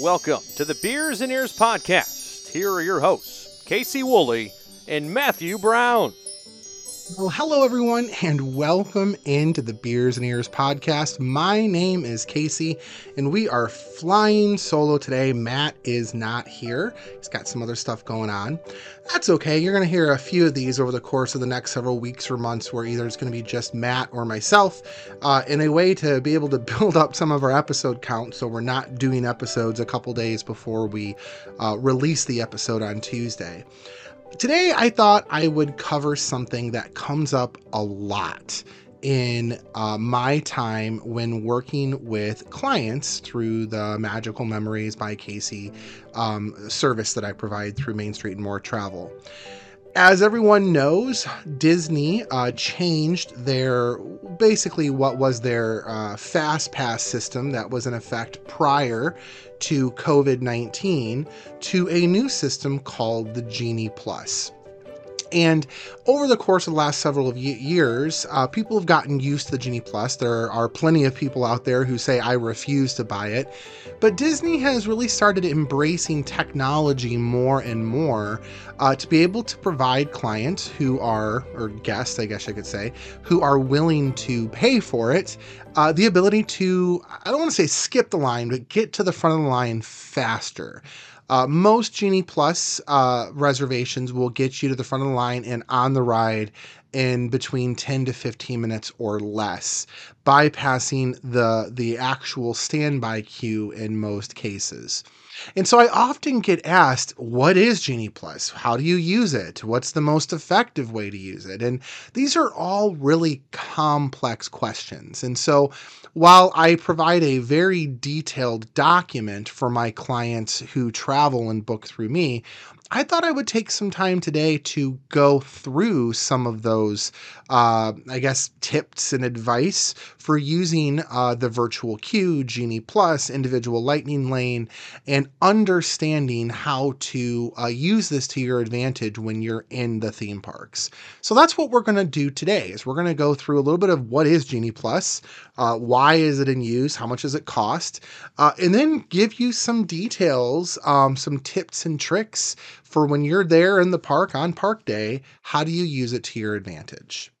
Welcome to the Beers and Ears podcast. Here are your hosts, Casey Woolley and Matthew Brown. Well, hello everyone, and welcome into the Beers and Ears podcast. My name is Casey, and we are flying solo today. Matt is not here, he's got some other stuff going on. That's okay, you're going to hear a few of these over the course of the next several weeks or months, where either it's going to be just Matt or myself, uh, in a way to be able to build up some of our episode count so we're not doing episodes a couple days before we uh, release the episode on Tuesday. Today, I thought I would cover something that comes up a lot in uh, my time when working with clients through the Magical Memories by Casey um, service that I provide through Main Street and More Travel. As everyone knows, Disney uh, changed their basically what was their uh, fast pass system that was in effect prior to COVID 19 to a new system called the Genie Plus. And over the course of the last several years, uh, people have gotten used to the Genie Plus. There are plenty of people out there who say, I refuse to buy it. But Disney has really started embracing technology more and more uh, to be able to provide clients who are, or guests, I guess I could say, who are willing to pay for it, uh, the ability to, I don't want to say skip the line, but get to the front of the line faster. Uh, most Genie Plus uh, reservations will get you to the front of the line and on the ride in between 10 to 15 minutes or less, bypassing the the actual standby queue in most cases. And so I often get asked, what is Genie Plus? How do you use it? What's the most effective way to use it? And these are all really complex questions. And so while I provide a very detailed document for my clients who travel and book through me, I thought I would take some time today to go through some of those, uh, I guess, tips and advice for using uh, the virtual queue, Genie Plus, individual Lightning Lane, and understanding how to uh, use this to your advantage when you're in the theme parks. So that's what we're going to do today. Is we're going to go through a little bit of what is Genie Plus, uh, why is it in use, how much does it cost, uh, and then give you some details, um, some tips and tricks for when you're there in the park on park day, how do you use it to your advantage?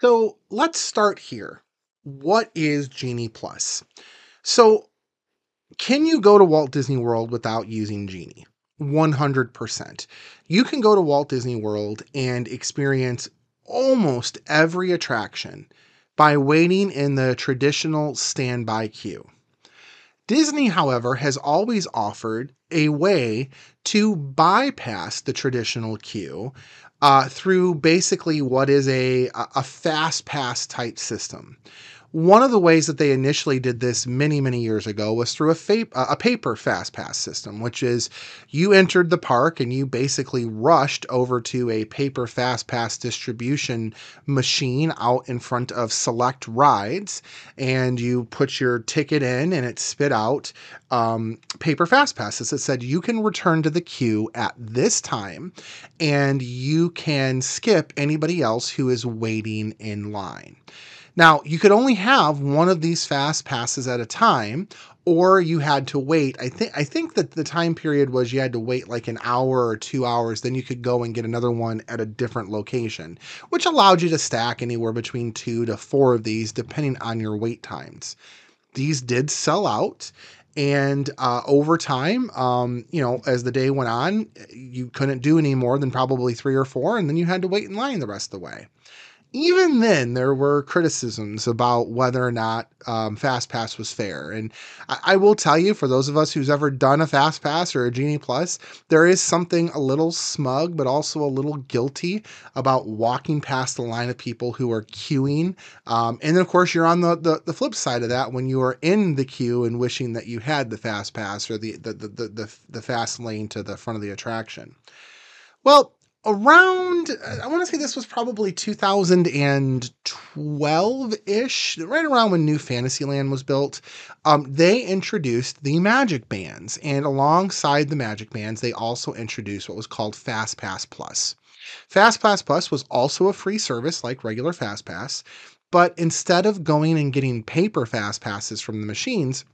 So let's start here. What is Genie Plus? So, can you go to Walt Disney World without using Genie? 100%. You can go to Walt Disney World and experience almost every attraction by waiting in the traditional standby queue. Disney, however, has always offered a way to bypass the traditional queue uh, through basically what is a, a fast pass type system. One of the ways that they initially did this many, many years ago was through a, fa- a paper fast pass system, which is you entered the park and you basically rushed over to a paper fast pass distribution machine out in front of select rides, and you put your ticket in and it spit out um, paper fast passes that said you can return to the queue at this time and you can skip anybody else who is waiting in line. Now, you could only have one of these fast passes at a time, or you had to wait. I think I think that the time period was you had to wait like an hour or two hours, then you could go and get another one at a different location, which allowed you to stack anywhere between two to four of these, depending on your wait times. These did sell out, and uh, over time, um, you know, as the day went on, you couldn't do any more than probably three or four, and then you had to wait in line the rest of the way even then, there were criticisms about whether or not um, FastPass was fair. And I, I, will tell you, for those of us who's ever done a FastPass or a Genie Plus, there is something a little smug, but also a little guilty about walking past the line of people who are queuing. Um, and then, of course, you're on the, the, the, flip side of that when you are in the queue and wishing that you had the FastPass or the, the, the, the, the fast lane to the front of the attraction. Well, around i want to say this was probably 2012-ish right around when new fantasyland was built um, they introduced the magic bands and alongside the magic bands they also introduced what was called fast pass plus. Fast pass plus was also a free service like regular fast pass but instead of going and getting paper fast passes from the machines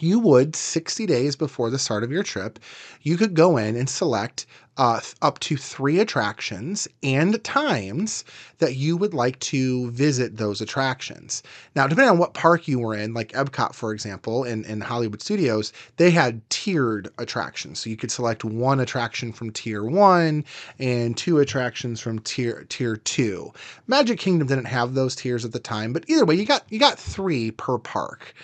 you would 60 days before the start of your trip, you could go in and select uh, up to three attractions and times that you would like to visit those attractions. Now, depending on what park you were in, like Epcot, for example, in, in Hollywood Studios, they had tiered attractions. So you could select one attraction from tier one and two attractions from tier tier two. Magic Kingdom didn't have those tiers at the time, but either way, you got you got three per park.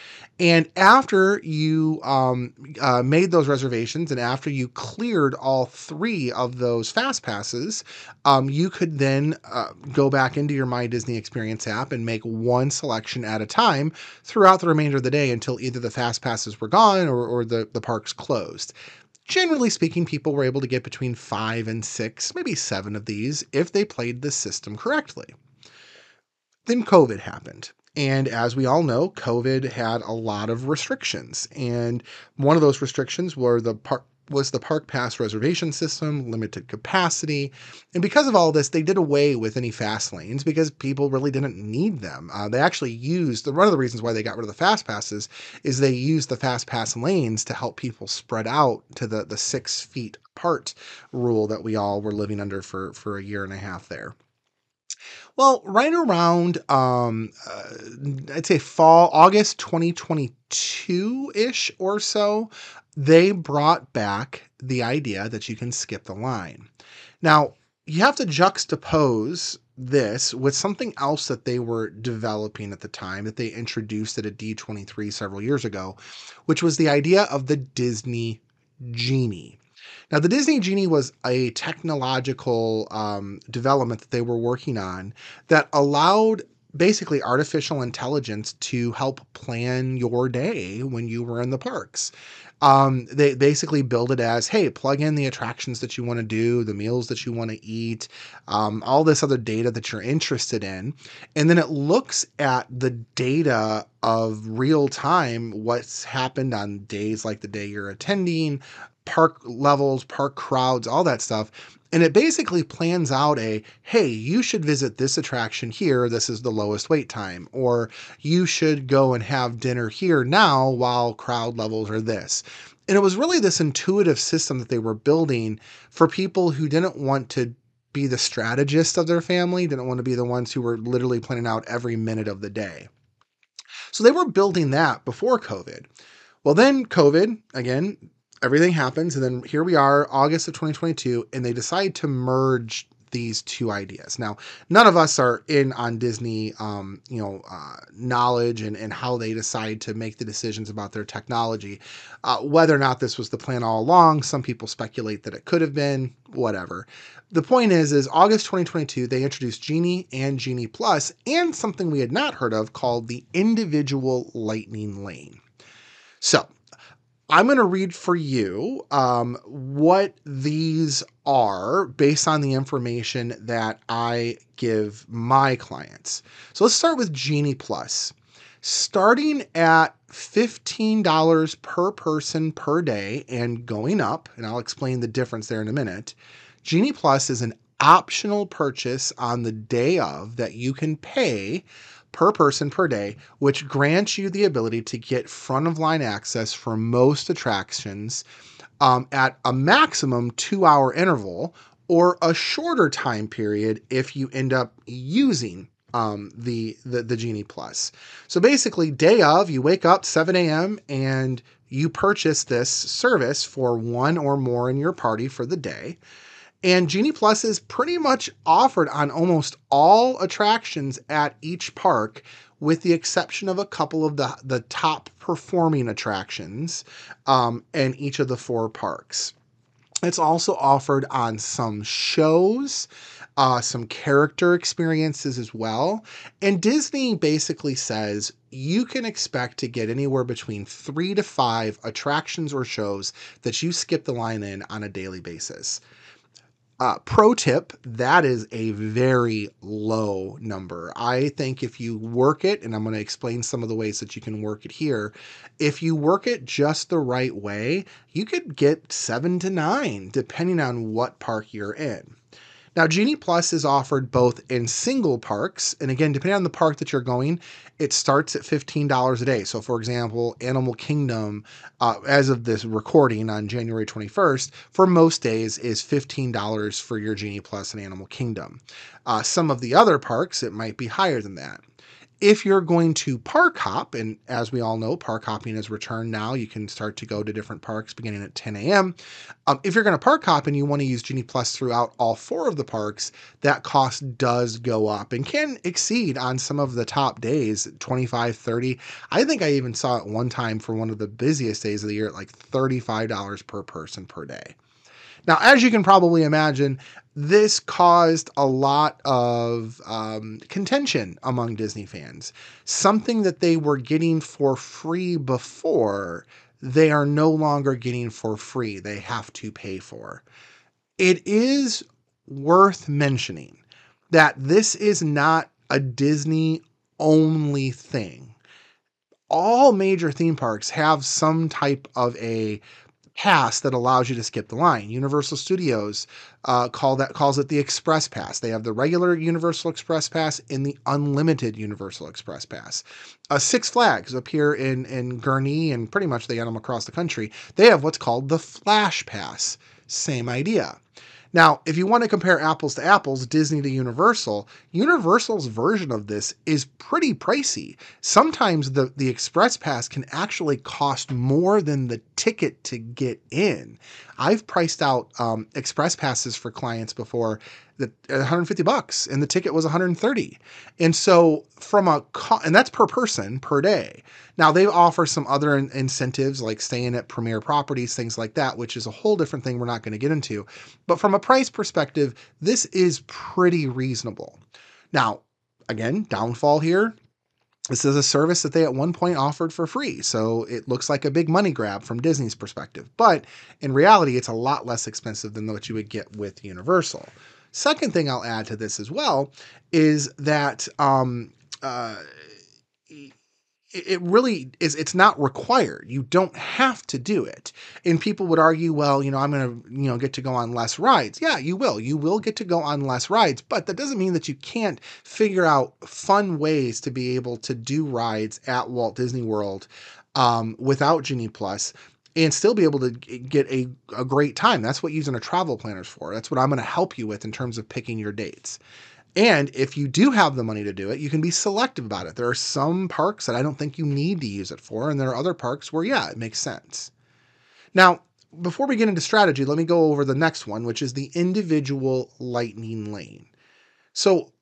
And after you um, uh, made those reservations and after you cleared all three of those fast passes, um, you could then uh, go back into your My Disney Experience app and make one selection at a time throughout the remainder of the day until either the fast passes were gone or, or the, the parks closed. Generally speaking, people were able to get between five and six, maybe seven of these if they played the system correctly. Then COVID happened. And as we all know, COVID had a lot of restrictions. And one of those restrictions were the park was the park pass reservation system, limited capacity. And because of all this, they did away with any fast lanes because people really didn't need them. Uh, they actually used the one of the reasons why they got rid of the fast passes is they used the fast pass lanes to help people spread out to the, the six feet apart rule that we all were living under for, for a year and a half there. Well, right around, um, uh, I'd say fall, August 2022 ish or so, they brought back the idea that you can skip the line. Now, you have to juxtapose this with something else that they were developing at the time that they introduced at a D23 several years ago, which was the idea of the Disney Genie. Now, the Disney Genie was a technological um, development that they were working on that allowed basically artificial intelligence to help plan your day when you were in the parks. Um, they basically build it as hey, plug in the attractions that you want to do, the meals that you want to eat, um, all this other data that you're interested in. And then it looks at the data of real time, what's happened on days like the day you're attending, park levels, park crowds, all that stuff. And it basically plans out a hey, you should visit this attraction here. This is the lowest wait time. Or you should go and have dinner here now while crowd levels are this. And it was really this intuitive system that they were building for people who didn't want to be the strategist of their family, didn't want to be the ones who were literally planning out every minute of the day. So they were building that before COVID. Well, then COVID, again, everything happens, and then here we are, August of 2022, and they decide to merge these two ideas. Now, none of us are in on Disney, um, you know, uh, knowledge and, and how they decide to make the decisions about their technology. Uh, whether or not this was the plan all along, some people speculate that it could have been. Whatever. The point is, is August 2022, they introduced Genie and Genie Plus, and something we had not heard of called the individual Lightning Lane. So I'm going to read for you um, what these are based on the information that I give my clients. So let's start with Genie Plus. Starting at $15 per person per day and going up, and I'll explain the difference there in a minute, Genie Plus is an optional purchase on the day of that you can pay per person per day, which grants you the ability to get front of line access for most attractions um, at a maximum two hour interval or a shorter time period if you end up using um, the, the the Genie Plus. So basically, day of, you wake up 7 a.m. and you purchase this service for one or more in your party for the day. And Genie Plus is pretty much offered on almost all attractions at each park, with the exception of a couple of the, the top performing attractions um, in each of the four parks. It's also offered on some shows, uh, some character experiences as well. And Disney basically says you can expect to get anywhere between three to five attractions or shows that you skip the line in on a daily basis. Uh, pro tip that is a very low number. I think if you work it, and I'm going to explain some of the ways that you can work it here, if you work it just the right way, you could get seven to nine, depending on what park you're in. Now, Genie Plus is offered both in single parks, and again, depending on the park that you're going, it starts at $15 a day. So, for example, Animal Kingdom, uh, as of this recording on January 21st, for most days is $15 for your Genie Plus in Animal Kingdom. Uh, some of the other parks, it might be higher than that. If you're going to park hop, and as we all know, park hopping is returned now, you can start to go to different parks beginning at 10 a.m. Um, if you're going to park hop and you want to use Genie Plus throughout all four of the parks, that cost does go up and can exceed on some of the top days 25, 30. I think I even saw it one time for one of the busiest days of the year at like $35 per person per day. Now, as you can probably imagine, this caused a lot of um, contention among Disney fans. Something that they were getting for free before, they are no longer getting for free. They have to pay for. It is worth mentioning that this is not a Disney only thing. All major theme parks have some type of a pass that allows you to skip the line. Universal Studios uh, call that calls it the Express Pass. They have the regular Universal Express Pass and the unlimited Universal Express Pass. Uh, Six Flags up here in in Gurnee and pretty much they have them across the country. They have what's called the Flash Pass. Same idea. Now, if you want to compare apples to apples, Disney to Universal, Universal's version of this is pretty pricey. Sometimes the, the Express Pass can actually cost more than the ticket to get in. I've priced out um, Express Passes for clients before that 150 uh, bucks and the ticket was 130. And so from a co- and that's per person per day. Now they offer some other in- incentives like staying at premier properties, things like that, which is a whole different thing we're not going to get into. But from a price perspective, this is pretty reasonable. Now, again, downfall here, this is a service that they at one point offered for free, so it looks like a big money grab from Disney's perspective. But in reality, it's a lot less expensive than what you would get with Universal. Second thing I'll add to this as well is that um, uh, it really is it's not required. You don't have to do it. And people would argue well you know i'm going to you know get to go on less rides. Yeah you will. You will get to go on less rides but that doesn't mean that you can't figure out fun ways to be able to do rides at walt disney world um, without genie plus and still be able to get a, a great time that's what using a travel planner is for that's what i'm going to help you with in terms of picking your dates and if you do have the money to do it, you can be selective about it. There are some parks that I don't think you need to use it for, and there are other parks where, yeah, it makes sense. Now, before we get into strategy, let me go over the next one, which is the individual lightning lane. So,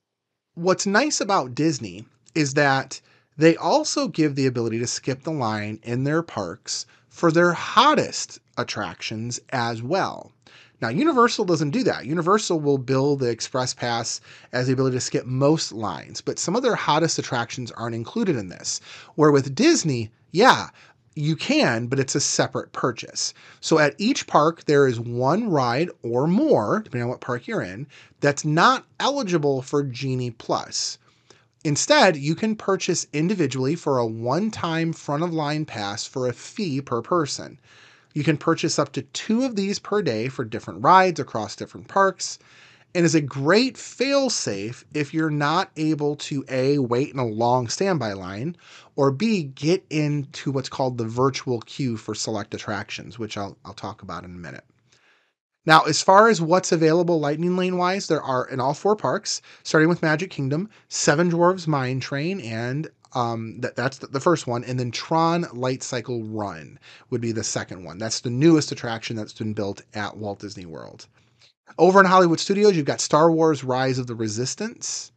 what's nice about Disney is that they also give the ability to skip the line in their parks for their hottest attractions as well. Now, Universal doesn't do that. Universal will bill the Express Pass as the ability to skip most lines, but some of their hottest attractions aren't included in this. Where with Disney, yeah, you can, but it's a separate purchase. So at each park, there is one ride or more, depending on what park you're in, that's not eligible for Genie Plus. Instead, you can purchase individually for a one time front of line pass for a fee per person. You can purchase up to two of these per day for different rides across different parks and is a great fail safe if you're not able to A, wait in a long standby line, or B, get into what's called the virtual queue for select attractions, which I'll, I'll talk about in a minute. Now, as far as what's available Lightning Lane wise, there are in all four parks, starting with Magic Kingdom, Seven Dwarves Mine Train, and um, that that's the, the first one, and then Tron Light Cycle Run would be the second one. That's the newest attraction that's been built at Walt Disney World. Over in Hollywood Studios, you've got Star Wars: Rise of the Resistance.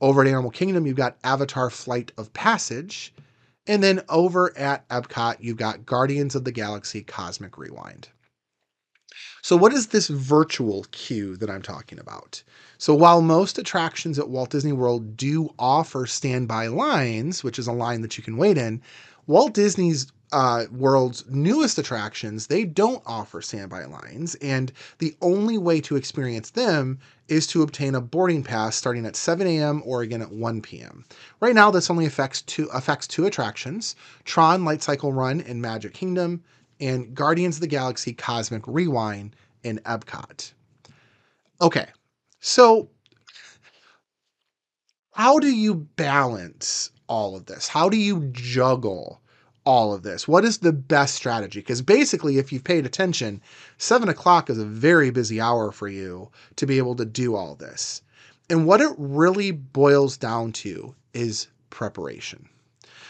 Over at Animal Kingdom, you've got Avatar: Flight of Passage, and then over at Epcot, you've got Guardians of the Galaxy: Cosmic Rewind. So, what is this virtual queue that I'm talking about? So, while most attractions at Walt Disney World do offer standby lines, which is a line that you can wait in, Walt Disney's uh, World's newest attractions, they don't offer standby lines, and the only way to experience them is to obtain a boarding pass starting at 7 a.m. or again at 1 p.m. Right now, this only affects two affects two attractions: Tron Light Cycle Run in Magic Kingdom and Guardians of the Galaxy Cosmic Rewind in Epcot. Okay, So, how do you balance all of this? How do you juggle all of this? What is the best strategy? Because basically, if you've paid attention, seven o'clock is a very busy hour for you to be able to do all this. And what it really boils down to is preparation.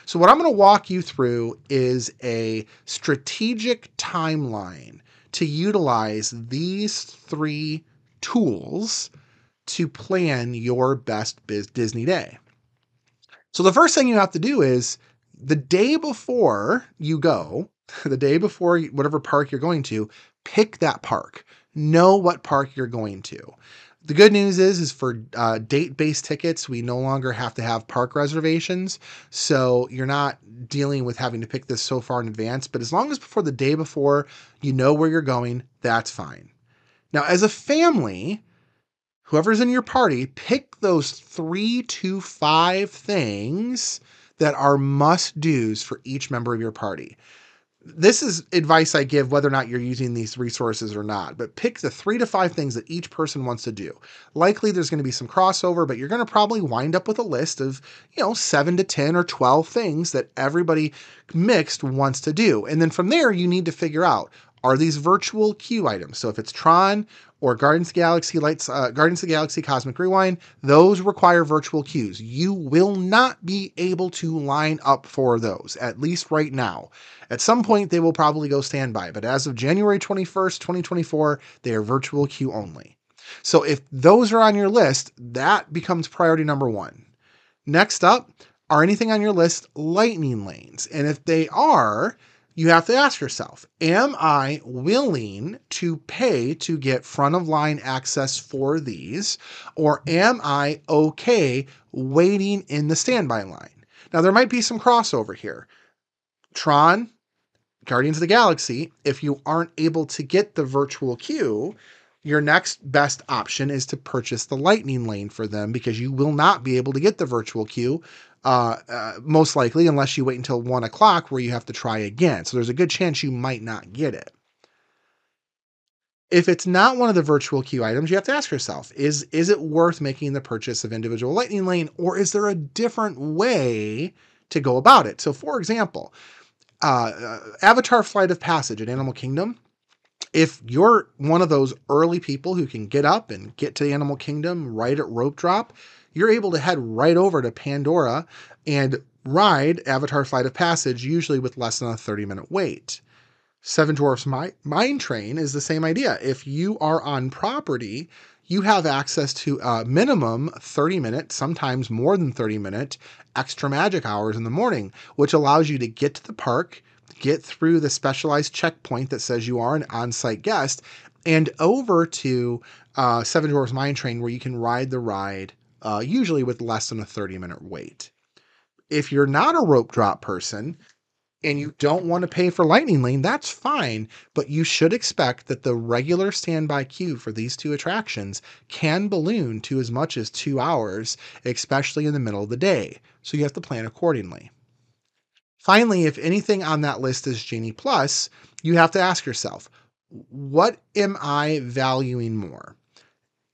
So, what I'm going to walk you through is a strategic timeline to utilize these three tools to plan your best Disney day. So, the first thing you have to do is the day before you go, the day before whatever park you're going to, pick that park. Know what park you're going to. The good news is, is for uh, date-based tickets, we no longer have to have park reservations, so you're not dealing with having to pick this so far in advance. But as long as before the day before you know where you're going, that's fine. Now, as a family, whoever's in your party, pick those three to five things that are must dos for each member of your party this is advice I give whether or not you're using these resources or not, but pick the three to five things that each person wants to do. Likely there's going to be some crossover, but you're going to probably wind up with a list of, you know, seven to 10 or 12 things that everybody mixed wants to do. And then from there, you need to figure out are these virtual queue items? So if it's Tron or Guardians of Galaxy Lights, uh, Guardians of Galaxy Cosmic Rewind, those require virtual queues. You will not be able to line up for those, at least right now. At some point, they will probably go standby, but as of January 21st, 2024, they are virtual queue only. So if those are on your list, that becomes priority number one. Next up, are anything on your list lightning lanes? And if they are, you have to ask yourself Am I willing to pay to get front of line access for these? Or am I okay waiting in the standby line? Now, there might be some crossover here. Tron, Guardians of the Galaxy, if you aren't able to get the virtual queue, your next best option is to purchase the lightning lane for them because you will not be able to get the virtual queue uh, uh, most likely, unless you wait until one o'clock where you have to try again. So there's a good chance you might not get it. If it's not one of the virtual queue items, you have to ask yourself, is, is it worth making the purchase of individual lightning lane or is there a different way to go about it? So for example, uh, uh Avatar Flight of Passage at Animal Kingdom, if you're one of those early people who can get up and get to the Animal Kingdom right at rope drop, you're able to head right over to Pandora and ride Avatar Flight of Passage, usually with less than a 30 minute wait. Seven Dwarfs Mine Train is the same idea. If you are on property, you have access to a minimum 30 minute, sometimes more than 30 minute extra magic hours in the morning, which allows you to get to the park, get through the specialized checkpoint that says you are an on site guest, and over to uh, Seven Dwarfs Mine Train where you can ride the ride uh, usually with less than a 30 minute wait. If you're not a rope drop person and you don't want to pay for Lightning Lane, that's fine, but you should expect that the regular standby queue for these two attractions can balloon to as much as two hours, especially in the middle of the day. So you have to plan accordingly. Finally, if anything on that list is Genie Plus, you have to ask yourself, what am I valuing more?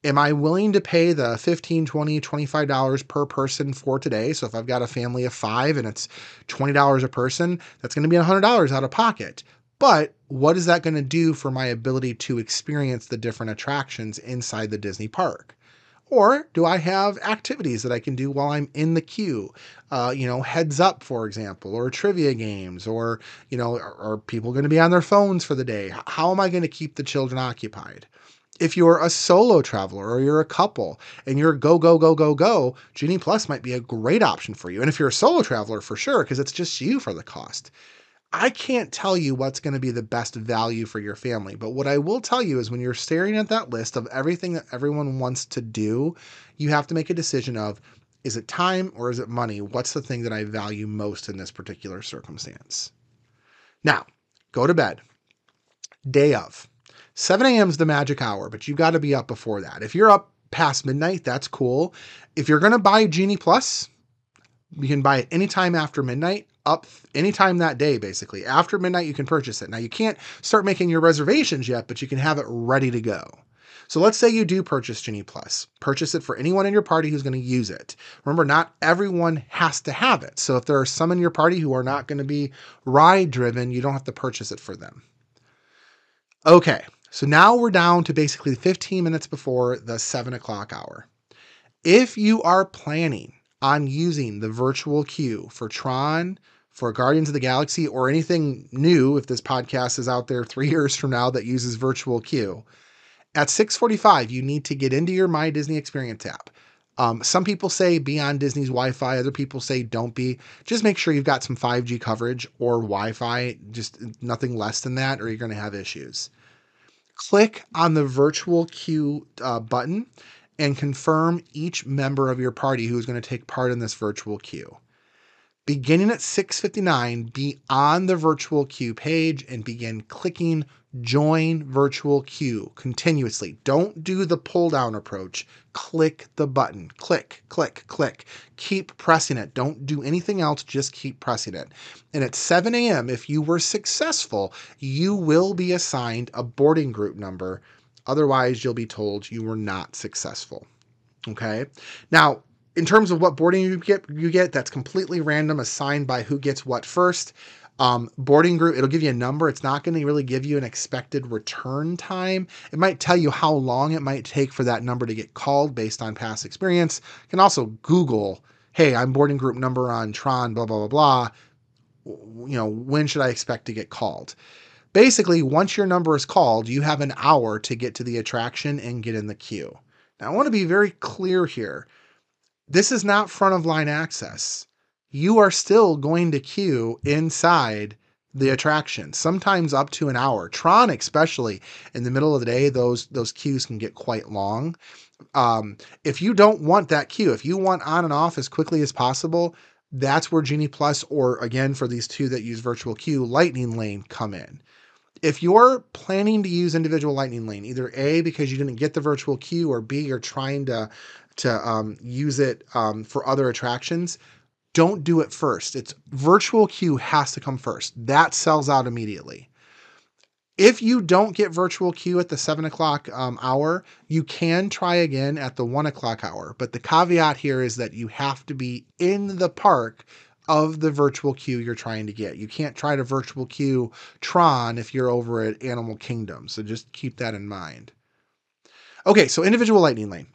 am I willing to pay the 15, 20, 25 dollars per person for today? So if I've got a family of 5 and it's $20 a person, that's going to be $100 out of pocket. But what is that going to do for my ability to experience the different attractions inside the Disney park? Or do I have activities that I can do while I'm in the queue? Uh, you know, heads up, for example, or trivia games, or, you know, are, are people going to be on their phones for the day? How am I going to keep the children occupied? if you're a solo traveler or you're a couple and you're go, go, go, go, go, Genie Plus might be a great option for you. And if you're a solo traveler, for sure, because it's just you for the cost. I can't tell you what's going to be the best value for your family, but what I will tell you is when you're staring at that list of everything that everyone wants to do, you have to make a decision of is it time or is it money? What's the thing that I value most in this particular circumstance? Now, go to bed. Day of 7 a.m. is the magic hour, but you've got to be up before that. If you're up past midnight, that's cool. If you're going to buy Genie Plus, you can buy it anytime after midnight, up anytime that day, basically. After midnight, you can purchase it. Now, you can't start making your reservations yet, but you can have it ready to go. So let's say you do purchase Genie Plus. Purchase it for anyone in your party who's going to use it. Remember, not everyone has to have it. So if there are some in your party who are not going to be ride driven, you don't have to purchase it for them. Okay, so now we're down to basically 15 minutes before the seven o'clock hour. If you are planning on using the virtual queue for Tron, for Guardians of the Galaxy, or anything new, if this podcast is out there three years from now that uses virtual queue, at 6:45 you need to get into your My Disney Experience app. Um, some people say be on Disney's Wi-Fi. Other people say don't be. Just make sure you've got some 5G coverage or Wi-Fi. Just nothing less than that, or you're going to have issues. Click on the virtual queue uh, button and confirm each member of your party who is going to take part in this virtual queue. Beginning at 6:59, be on the virtual queue page and begin clicking join virtual queue continuously. Don't do the pull down approach. Click the button. Click, click, click. Keep pressing it. Don't do anything else. Just keep pressing it. And at 7 a.m., if you were successful, you will be assigned a boarding group number. Otherwise, you'll be told you were not successful. Okay. Now, in terms of what boarding you get, you get that's completely random, assigned by who gets what first. Um, boarding group, it'll give you a number. It's not going to really give you an expected return time. It might tell you how long it might take for that number to get called based on past experience. You can also Google, hey, I'm boarding group number on Tron, blah, blah, blah, blah. You know, when should I expect to get called? Basically, once your number is called, you have an hour to get to the attraction and get in the queue. Now, I want to be very clear here. This is not front of line access you are still going to queue inside the attraction, sometimes up to an hour. Tron, especially in the middle of the day, those those queues can get quite long. Um, if you don't want that queue, if you want on and off as quickly as possible, that's where Genie Plus, or again for these two that use virtual queue, Lightning Lane come in. If you're planning to use individual Lightning Lane, either A because you didn't get the virtual queue, or B you're trying to to um, use it um, for other attractions, don't do it first. It's virtual queue has to come first. That sells out immediately. If you don't get virtual queue at the seven o'clock um, hour, you can try again at the one o'clock hour. But the caveat here is that you have to be in the park of the virtual queue you're trying to get. You can't try to virtual queue Tron if you're over at Animal Kingdom. So just keep that in mind. Okay, so individual lightning lane.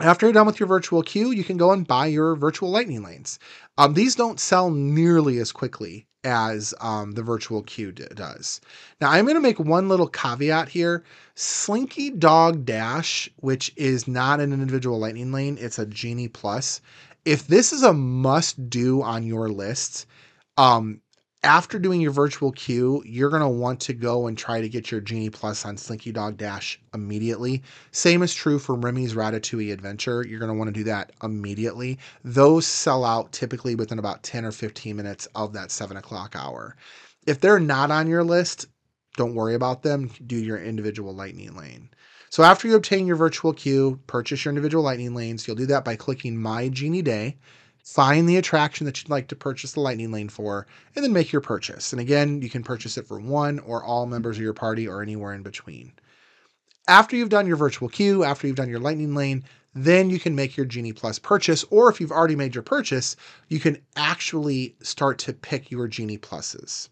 After you're done with your virtual queue, you can go and buy your virtual lightning lanes. Um, these don't sell nearly as quickly as um, the virtual queue d- does. Now, I'm going to make one little caveat here. Slinky Dog Dash, which is not an individual lightning lane, it's a Genie Plus. If this is a must do on your list, um, after doing your virtual queue, you're going to want to go and try to get your Genie Plus on Slinky Dog Dash immediately. Same is true for Remy's Ratatouille Adventure. You're going to want to do that immediately. Those sell out typically within about 10 or 15 minutes of that 7 o'clock hour. If they're not on your list, don't worry about them. Do your individual lightning lane. So after you obtain your virtual queue, purchase your individual lightning lanes. You'll do that by clicking My Genie Day find the attraction that you'd like to purchase the lightning lane for, and then make your purchase. And again, you can purchase it for one or all members of your party or anywhere in between. After you've done your virtual queue, after you've done your lightning lane, then you can make your Genie Plus purchase. Or if you've already made your purchase, you can actually start to pick your Genie Pluses.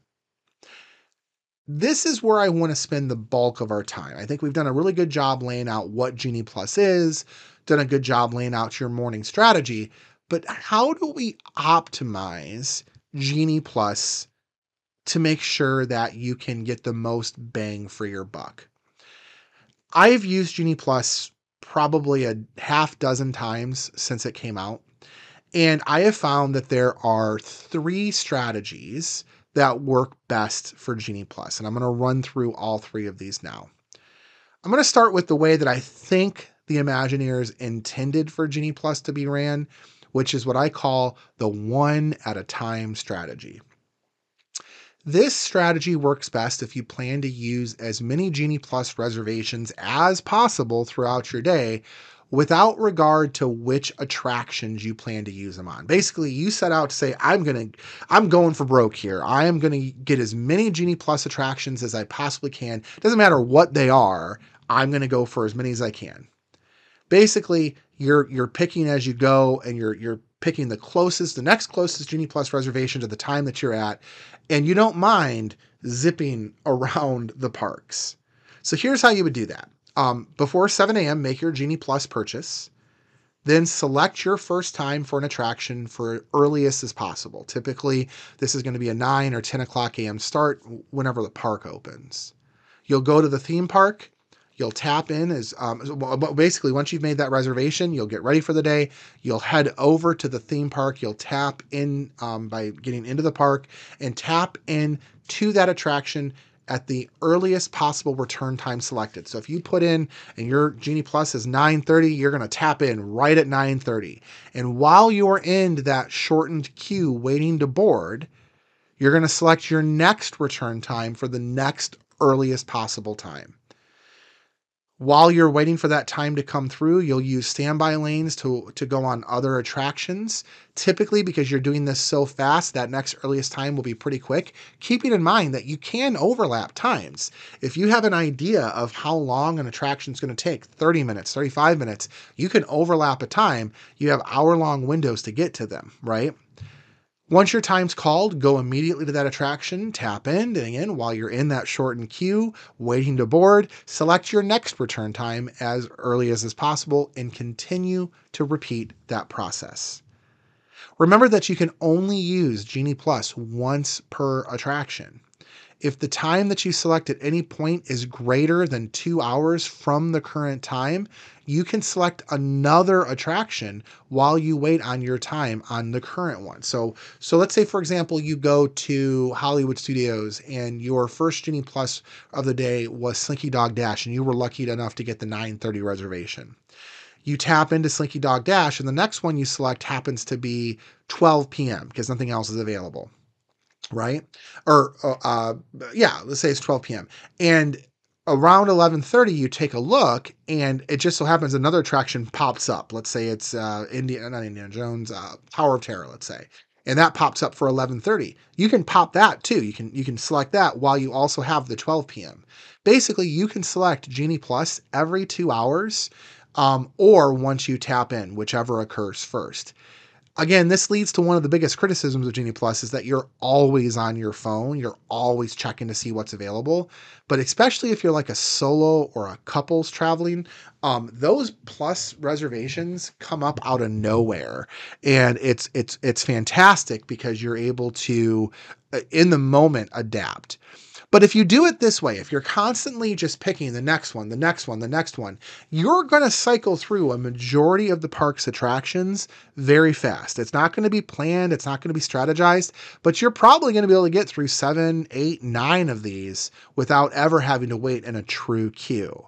This is where I want to spend the bulk of our time. I think we've done a really good job laying out what Genie Plus is, done a good job laying out your morning strategy. But how do we optimize Genie Plus to make sure that you can get the most bang for your buck? I've used Genie Plus probably a half dozen times since it came out. And I have found that there are three strategies that work best for Genie Plus. And I'm going to run through all three of these now. I'm going to start with the way that I think the Imagineers intended for Genie Plus to be ran, which is what I call the one at a time strategy. This strategy works best if you plan to use as many Genie Plus reservations as possible throughout your day without regard to which attractions you plan to use them on. Basically, you set out to say I'm going to I'm going for broke here. I am going to get as many Genie Plus attractions as I possibly can. Doesn't matter what they are. I'm going to go for as many as I can. Basically, you're you're picking as you go and you're you're picking the closest, the next closest Genie Plus reservation to the time that you're at, and you don't mind zipping around the parks. So here's how you would do that. Um, before 7 a.m., make your Genie Plus purchase. Then select your first time for an attraction for earliest as possible. Typically, this is going to be a 9 or 10 o'clock a.m. start whenever the park opens. You'll go to the theme park. You'll tap in as um, basically once you've made that reservation, you'll get ready for the day. You'll head over to the theme park. You'll tap in um, by getting into the park and tap in to that attraction at the earliest possible return time selected. So if you put in and your Genie Plus is 9:30, you're going to tap in right at 9:30. And while you're in that shortened queue waiting to board, you're going to select your next return time for the next earliest possible time. While you're waiting for that time to come through, you'll use standby lanes to, to go on other attractions. Typically, because you're doing this so fast, that next earliest time will be pretty quick. Keeping in mind that you can overlap times. If you have an idea of how long an attraction is going to take 30 minutes, 35 minutes you can overlap a time. You have hour long windows to get to them, right? Once your time's called, go immediately to that attraction, tap in, and again, while you're in that shortened queue, waiting to board, select your next return time as early as is possible and continue to repeat that process. Remember that you can only use Genie Plus once per attraction. If the time that you select at any point is greater than two hours from the current time, you can select another attraction while you wait on your time on the current one. So, so let's say, for example, you go to Hollywood Studios and your first Genie Plus of the day was Slinky Dog Dash, and you were lucky enough to get the 9:30 reservation. You tap into Slinky Dog Dash, and the next one you select happens to be 12 p.m. because nothing else is available right? Or uh, uh, yeah, let's say it's 12 p.m. And around 11:30 you take a look and it just so happens another attraction pops up. Let's say it's uh Indiana not Indiana Jones, uh Tower of Terror, let's say. And that pops up for 11:30. You can pop that too. You can you can select that while you also have the 12 p.m. Basically, you can select Genie Plus every 2 hours um, or once you tap in, whichever occurs first. Again, this leads to one of the biggest criticisms of Genie Plus is that you're always on your phone. You're always checking to see what's available. But especially if you're like a solo or a couples traveling, um, those plus reservations come up out of nowhere, and it's it's it's fantastic because you're able to, uh, in the moment, adapt. But if you do it this way, if you're constantly just picking the next one, the next one, the next one, you're going to cycle through a majority of the park's attractions very fast. It's not going to be planned, it's not going to be strategized, but you're probably going to be able to get through seven, eight, nine of these without ever having to wait in a true queue.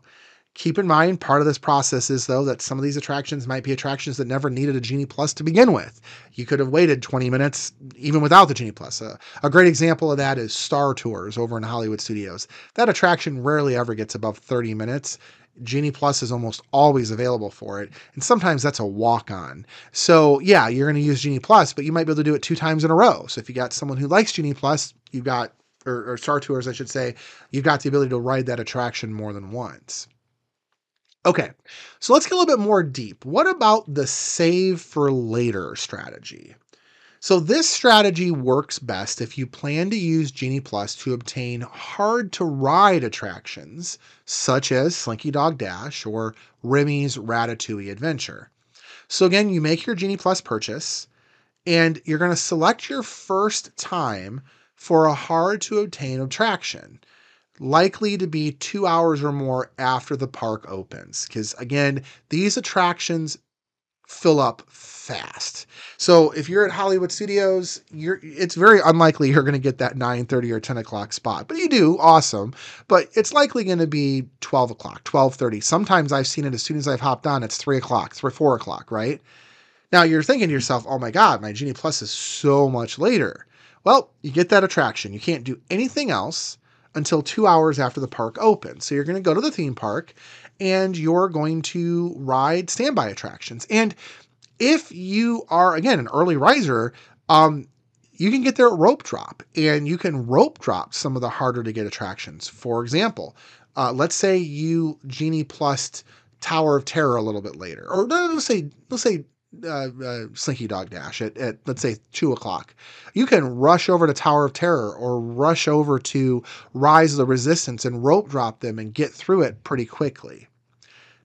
Keep in mind, part of this process is, though, that some of these attractions might be attractions that never needed a Genie Plus to begin with. You could have waited 20 minutes even without the Genie Plus. Uh, a great example of that is Star Tours over in Hollywood Studios. That attraction rarely ever gets above 30 minutes. Genie Plus is almost always available for it. And sometimes that's a walk on. So, yeah, you're going to use Genie Plus, but you might be able to do it two times in a row. So, if you got someone who likes Genie Plus, you've got, or, or Star Tours, I should say, you've got the ability to ride that attraction more than once. Okay, so let's get a little bit more deep. What about the save for later strategy? So, this strategy works best if you plan to use Genie Plus to obtain hard to ride attractions, such as Slinky Dog Dash or Remy's Ratatouille Adventure. So, again, you make your Genie Plus purchase and you're going to select your first time for a hard to obtain attraction likely to be two hours or more after the park opens. Because again, these attractions fill up fast. So if you're at Hollywood Studios, you're it's very unlikely you're going to get that 9:30 or 10 o'clock spot. But you do, awesome. But it's likely going to be 12 o'clock, 12:30. Sometimes I've seen it as soon as I've hopped on, it's three o'clock, three, four o'clock, right? Now you're thinking to yourself, oh my God, my Genie Plus is so much later. Well, you get that attraction. You can't do anything else until two hours after the park opens. So you're going to go to the theme park and you're going to ride standby attractions. And if you are, again, an early riser, um, you can get there at rope drop and you can rope drop some of the harder to get attractions. For example, Uh, let's say you Genie plus Tower of Terror a little bit later, or no, let's say let's say uh, uh, Slinky Dog Dash at, at let's say two o'clock. You can rush over to Tower of Terror or rush over to Rise of the Resistance and rope drop them and get through it pretty quickly.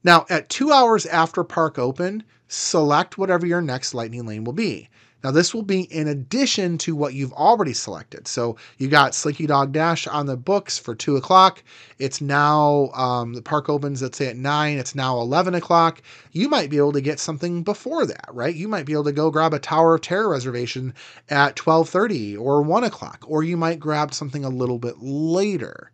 Now, at two hours after park open, select whatever your next lightning lane will be. Now, this will be in addition to what you've already selected. So you got Slinky Dog Dash on the books for two o'clock. It's now, um, the park opens, let's say at nine, it's now 11 o'clock. You might be able to get something before that, right? You might be able to go grab a Tower of Terror reservation at 1230 or one o'clock, or you might grab something a little bit later.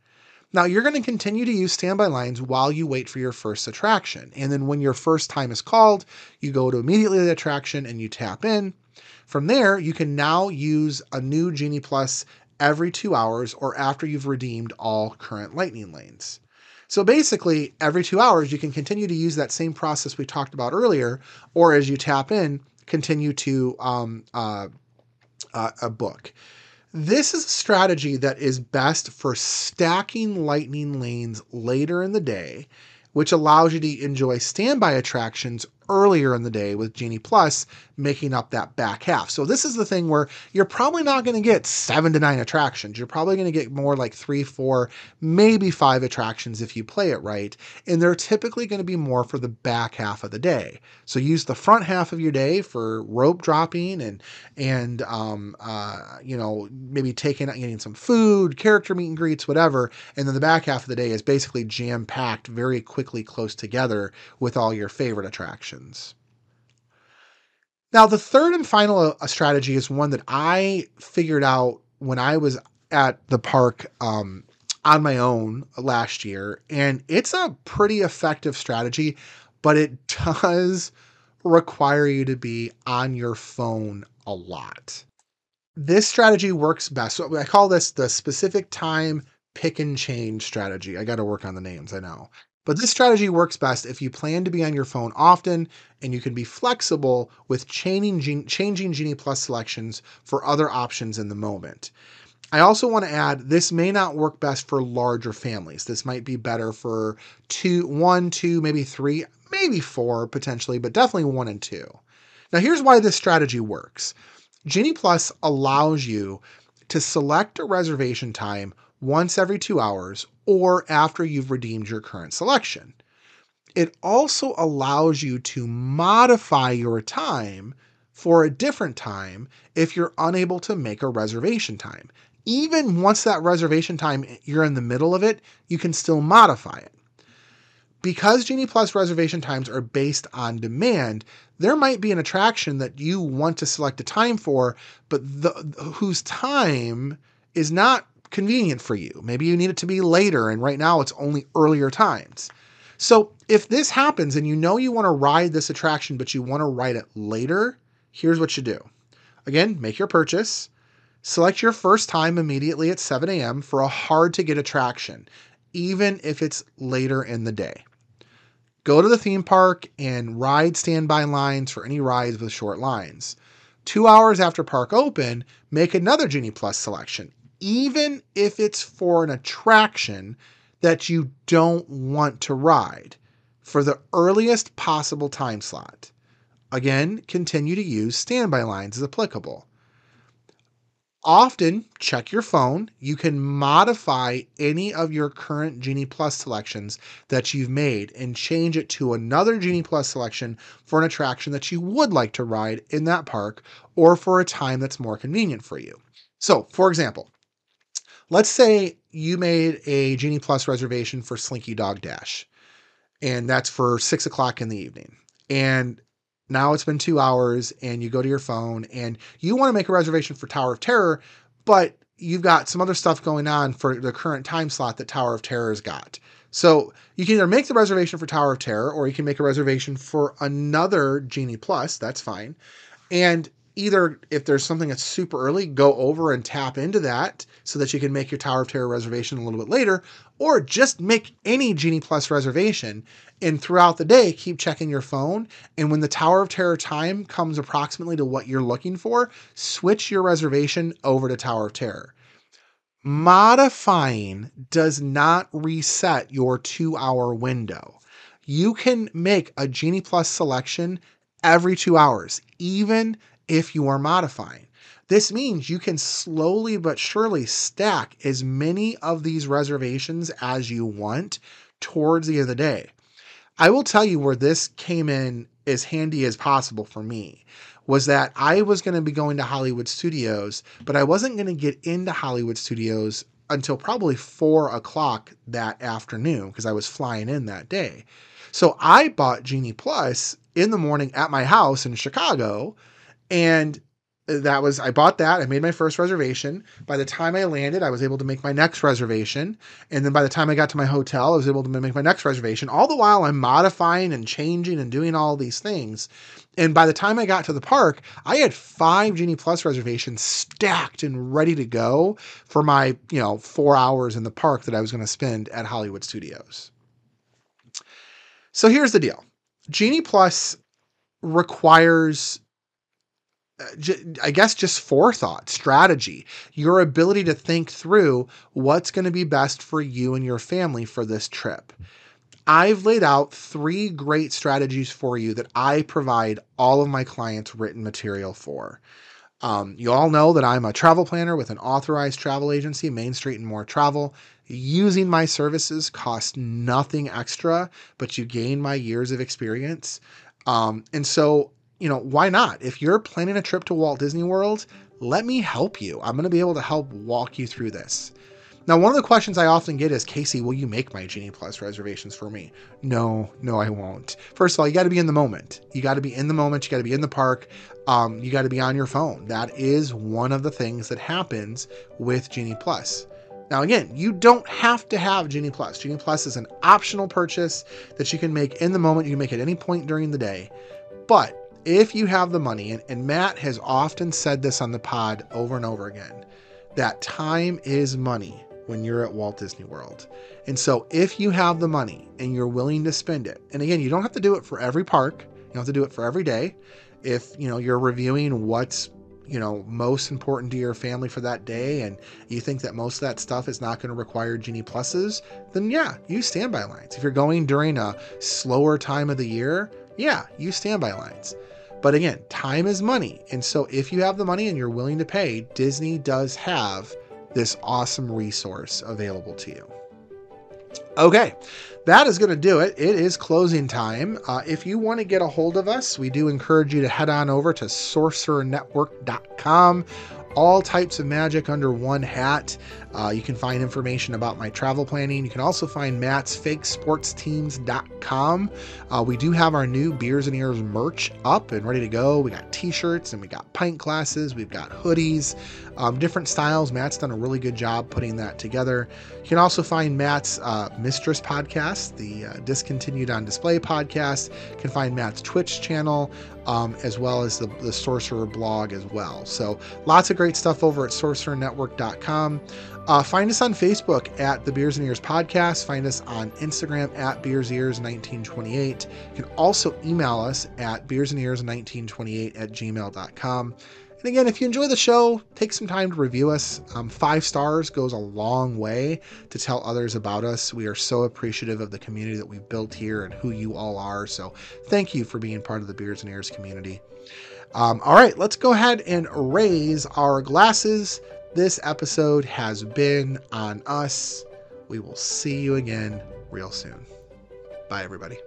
Now, you're going to continue to use standby lines while you wait for your first attraction. And then when your first time is called, you go to immediately the attraction and you tap in. From there, you can now use a new Genie Plus every two hours or after you've redeemed all current lightning lanes. So basically, every two hours, you can continue to use that same process we talked about earlier, or as you tap in, continue to um, uh, uh, a book. This is a strategy that is best for stacking lightning lanes later in the day, which allows you to enjoy standby attractions earlier in the day with Genie Plus making up that back half. So this is the thing where you're probably not going to get seven to nine attractions. You're probably going to get more like three, four, maybe five attractions if you play it right. And they're typically going to be more for the back half of the day. So use the front half of your day for rope dropping and and um, uh, you know maybe taking out getting some food, character meet and greets, whatever. And then the back half of the day is basically jam packed, very quickly close together with all your favorite attractions. Now, the third and final uh, strategy is one that I figured out when I was at the park um, on my own last year, and it's a pretty effective strategy, but it does require you to be on your phone a lot. This strategy works best. So I call this the specific time pick and change strategy. I got to work on the names, I know. But this strategy works best if you plan to be on your phone often and you can be flexible with changing, changing Genie Plus selections for other options in the moment. I also want to add this may not work best for larger families. This might be better for two, one, two, maybe three, maybe four potentially, but definitely one and two. Now, here's why this strategy works Genie Plus allows you to select a reservation time once every two hours or after you've redeemed your current selection. It also allows you to modify your time for a different time if you're unable to make a reservation time. Even once that reservation time, you're in the middle of it, you can still modify it. Because Genie Plus reservation times are based on demand, there might be an attraction that you want to select a time for, but the, whose time is not convenient for you. Maybe you need it to be later, and right now it's only earlier times. So if this happens and you know you want to ride this attraction, but you want to ride it later, here's what you do. Again, make your purchase. Select your first time immediately at 7 a.m. for a hard to get attraction, even if it's later in the day. Go to the theme park and ride standby lines for any rides with short lines. Two hours after park open, make another Genie Plus selection, even if it's for an attraction that you don't want to ride for the earliest possible time slot. Again, continue to use standby lines as applicable. Often check your phone. You can modify any of your current Genie Plus selections that you've made and change it to another Genie Plus selection for an attraction that you would like to ride in that park or for a time that's more convenient for you. So, for example, let's say you made a Genie Plus reservation for Slinky Dog Dash, and that's for six o'clock in the evening. And now it's been two hours, and you go to your phone and you want to make a reservation for Tower of Terror, but you've got some other stuff going on for the current time slot that Tower of Terror's got. So you can either make the reservation for Tower of Terror or you can make a reservation for another Genie Plus. That's fine. And either if there's something that's super early, go over and tap into that so that you can make your Tower of Terror reservation a little bit later, or just make any Genie Plus reservation and throughout the day keep checking your phone. And when the Tower of Terror time comes approximately to what you're looking for, switch your reservation over to Tower of Terror. modifying does not reset your two hour window. You can make a Genie Plus selection every two hours, even if you are modifying. This means you can slowly but surely stack as many of these reservations as you want towards the end of the day. I will tell you where this came in as handy as possible for me was that I was going to be going to Hollywood Studios, but I wasn't going to get into Hollywood Studios until probably four o'clock that afternoon because I was flying in that day. So I bought Genie Plus in the morning at my house in Chicago and uh, that was I bought that. I made my first reservation. By the time I landed, I was able to make my next reservation, and then by the time I got to my hotel, I was able to make my next reservation. All the while, I'm modifying and changing and doing all these things. And by the time I got to the park, I had five Genie Plus reservations stacked and ready to go for my you know four hours in the park that I was going to spend at Hollywood Studios. So here's the deal: Genie Plus requires I guess just forethought, strategy, your ability to think through what's going to be best for you and your family for this trip. I've laid out three great strategies for you that I provide all of my clients written material for. Um, you all know that I'm a travel planner with an authorized travel agency, Main Street and More Travel. Using my services costs nothing extra, but you gain my years of experience. Um, and so you know, why not? If you're planning a trip to Walt Disney World, let me help you. I'm going to be able to help walk you through this. Now, one of the questions I often get is, Casey, will you make my Genie Plus reservations for me? No, no, I won't. First of all, you got to be in the moment. You got to be in the moment. You got to be in the park. Um, you got to be on your phone. That is one of the things that happens with Genie Plus. Now, again, you don't have to have Genie Plus. Genie Plus is an optional purchase that you can make in the moment. You can make at any point during the day. But if you have the money, and, and Matt has often said this on the pod over and over again, that time is money when you're at Walt Disney World. And so if you have the money and you're willing to spend it, and again, you don't have to do it for every park, you don't have to do it for every day. If, you know, you're reviewing what's, you know, most important to your family for that day and you think that most of that stuff is not going to require Genie Pluses, then yeah, use standby lines. If you're going during a slower time of the year, yeah, use standby lines. But again, time is money. And so if you have the money and you're willing to pay, Disney does have this awesome resource available to you. Okay, that is going to do it. It is closing time. Uh, if you want to get a hold of us, we do encourage you to head on over to sorcerernetwork.com all types of magic under one hat. Uh, you can find information about my travel planning. You can also find Matt's fakesportsteams.com. Uh, we do have our new Beers and Ears merch up and ready to go. We got t shirts and we got pint glasses, we've got hoodies, um, different styles. Matt's done a really good job putting that together. You can also find Matt's uh, Mistress podcast, the uh, Discontinued on Display podcast. You can find Matt's Twitch channel um, as well as the, the Sorcerer blog as well. So lots of great stuff over at sorcerernetwork.com. Uh, find us on Facebook at the Beers and Ears Podcast. Find us on Instagram at Beers Ears 1928. You can also email us at Beers and Ears 1928 at gmail.com. And again, if you enjoy the show, take some time to review us. Um, five stars goes a long way to tell others about us. We are so appreciative of the community that we've built here and who you all are. So thank you for being part of the Beers and Ears community. Um, all right, let's go ahead and raise our glasses. This episode has been on us. We will see you again real soon. Bye, everybody.